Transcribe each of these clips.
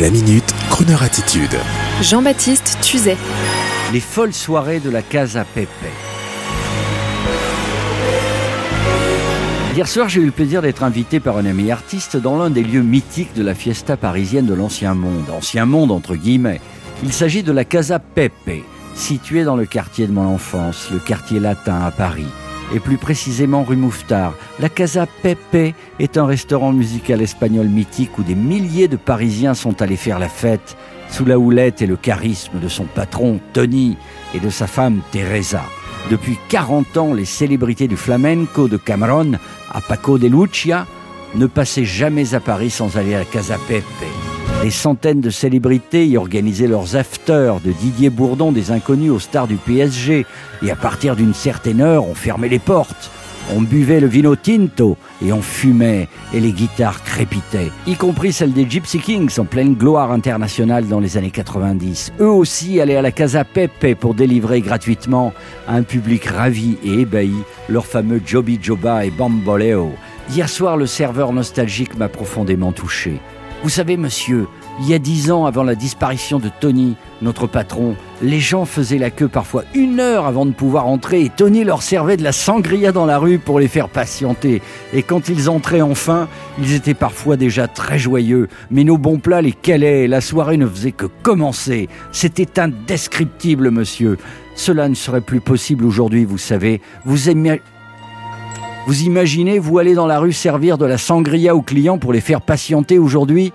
La minute, Kroneur attitude. Jean-Baptiste Tuzet. Les folles soirées de la Casa Pepe. Hier soir, j'ai eu le plaisir d'être invité par un ami artiste dans l'un des lieux mythiques de la fiesta parisienne de l'Ancien Monde. Ancien Monde, entre guillemets. Il s'agit de la Casa Pepe, située dans le quartier de mon enfance, le quartier latin à Paris et plus précisément rue Mouffetard. La Casa Pepe est un restaurant musical espagnol mythique où des milliers de Parisiens sont allés faire la fête sous la houlette et le charisme de son patron Tony et de sa femme Teresa. Depuis 40 ans, les célébrités du flamenco de Cameron à Paco de Lucia ne passaient jamais à Paris sans aller à la Casa Pepe. Des centaines de célébrités y organisaient leurs afters, de Didier Bourdon des inconnus aux stars du PSG. Et à partir d'une certaine heure, on fermait les portes. On buvait le vino tinto et on fumait et les guitares crépitaient, y compris celles des Gypsy Kings en pleine gloire internationale dans les années 90. Eux aussi allaient à la Casa Pepe pour délivrer gratuitement à un public ravi et ébahi leur fameux Joby Joba et Bamboleo. Hier soir, le serveur nostalgique m'a profondément touché. Vous savez, monsieur, il y a dix ans, avant la disparition de Tony, notre patron, les gens faisaient la queue parfois une heure avant de pouvoir entrer et Tony leur servait de la sangria dans la rue pour les faire patienter. Et quand ils entraient enfin, ils étaient parfois déjà très joyeux. Mais nos bons plats les calaient la soirée ne faisait que commencer. C'était indescriptible, monsieur. Cela ne serait plus possible aujourd'hui, vous savez. Vous aimez... Vous imaginez, vous allez dans la rue servir de la sangria aux clients pour les faire patienter aujourd'hui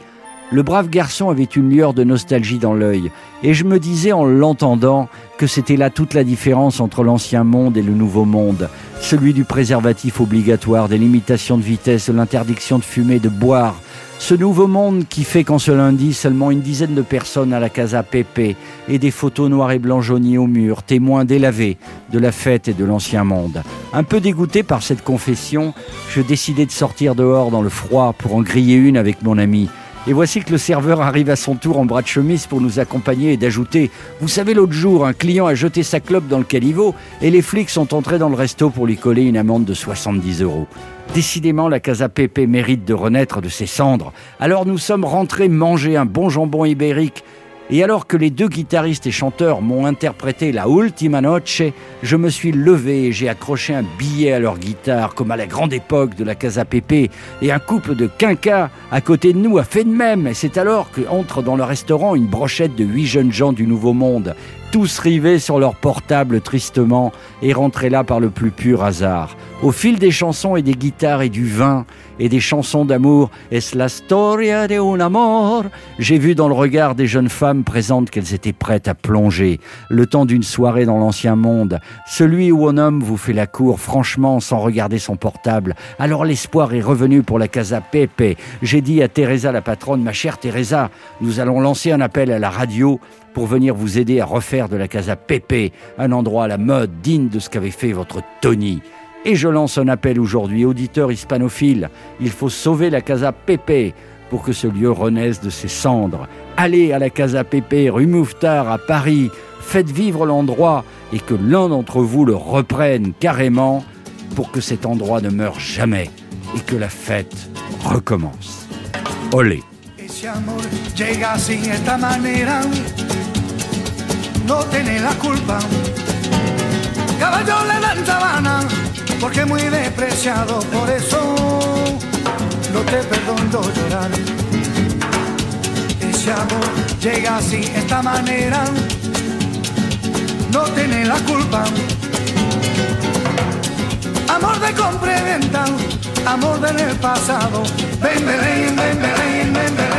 Le brave garçon avait une lueur de nostalgie dans l'œil, et je me disais en l'entendant que c'était là toute la différence entre l'ancien monde et le nouveau monde, celui du préservatif obligatoire, des limitations de vitesse, de l'interdiction de fumer, de boire, ce nouveau monde qui fait qu'en ce lundi, seulement une dizaine de personnes à la Casa Pepe et des photos noires et blancs jaunies au mur, témoins délavés de la fête et de l'ancien monde. Un peu dégoûté par cette confession, je décidai de sortir dehors dans le froid pour en griller une avec mon ami. Et voici que le serveur arrive à son tour en bras de chemise pour nous accompagner et d'ajouter Vous savez, l'autre jour, un client a jeté sa clope dans le caniveau et les flics sont entrés dans le resto pour lui coller une amende de 70 euros. Décidément, la Casa Pepe mérite de renaître de ses cendres. Alors nous sommes rentrés manger un bon jambon ibérique et alors que les deux guitaristes et chanteurs m'ont interprété la Ultima Noche, je me suis levé et j'ai accroché un billet à leur guitare, comme à la grande époque de la Casa Pepe, et un couple de quinquas à côté de nous a fait de même. Et c'est alors que entre dans le restaurant une brochette de huit jeunes gens du Nouveau Monde, tous rivés sur leur portable tristement, et rentrés là par le plus pur hasard. Au fil des chansons et des guitares et du vin, et des chansons d'amour, Es la storia de un amor, j'ai vu dans le regard des jeunes femmes présentes qu'elles étaient prêtes à plonger, le temps d'une soirée dans l'ancien monde, celui où un homme vous fait la cour franchement sans regarder son portable. Alors l'espoir est revenu pour la Casa Pepe. J'ai dit à Teresa la patronne, ma chère Teresa, nous allons lancer un appel à la radio pour venir vous aider à refaire de la Casa Pepe un endroit à la mode digne de ce qu'avait fait votre Tony. Et je lance un appel aujourd'hui, auditeurs hispanophiles. Il faut sauver la Casa Pepe pour que ce lieu renaisse de ses cendres. Allez à la Casa Pepe, rue Mouffetard, à Paris. Faites vivre l'endroit et que l'un d'entre vous le reprenne carrément pour que cet endroit ne meure jamais et que la fête recommence. Olé. Porque muy despreciado, por eso no te perdono llorar. Ese amor llega así, esta manera, no tiene la culpa. Amor de compra venta, amor del pasado. Ven, ven, ven, ven, ven, ven, ven,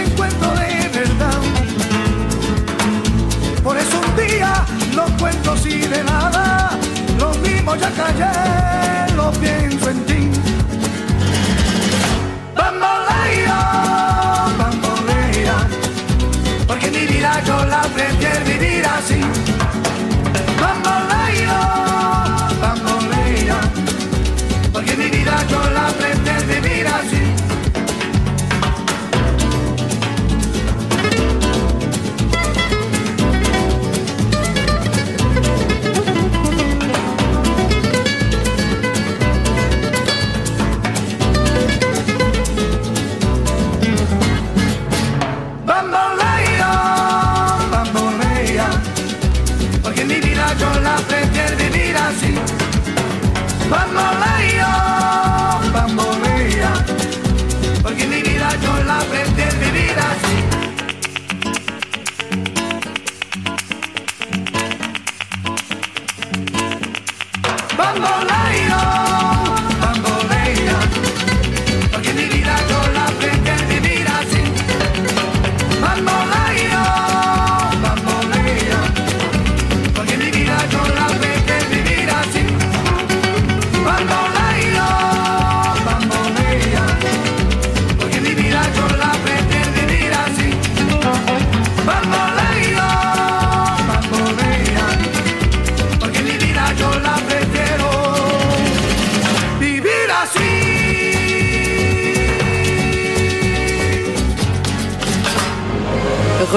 y de nada, los mismos ya cayeron.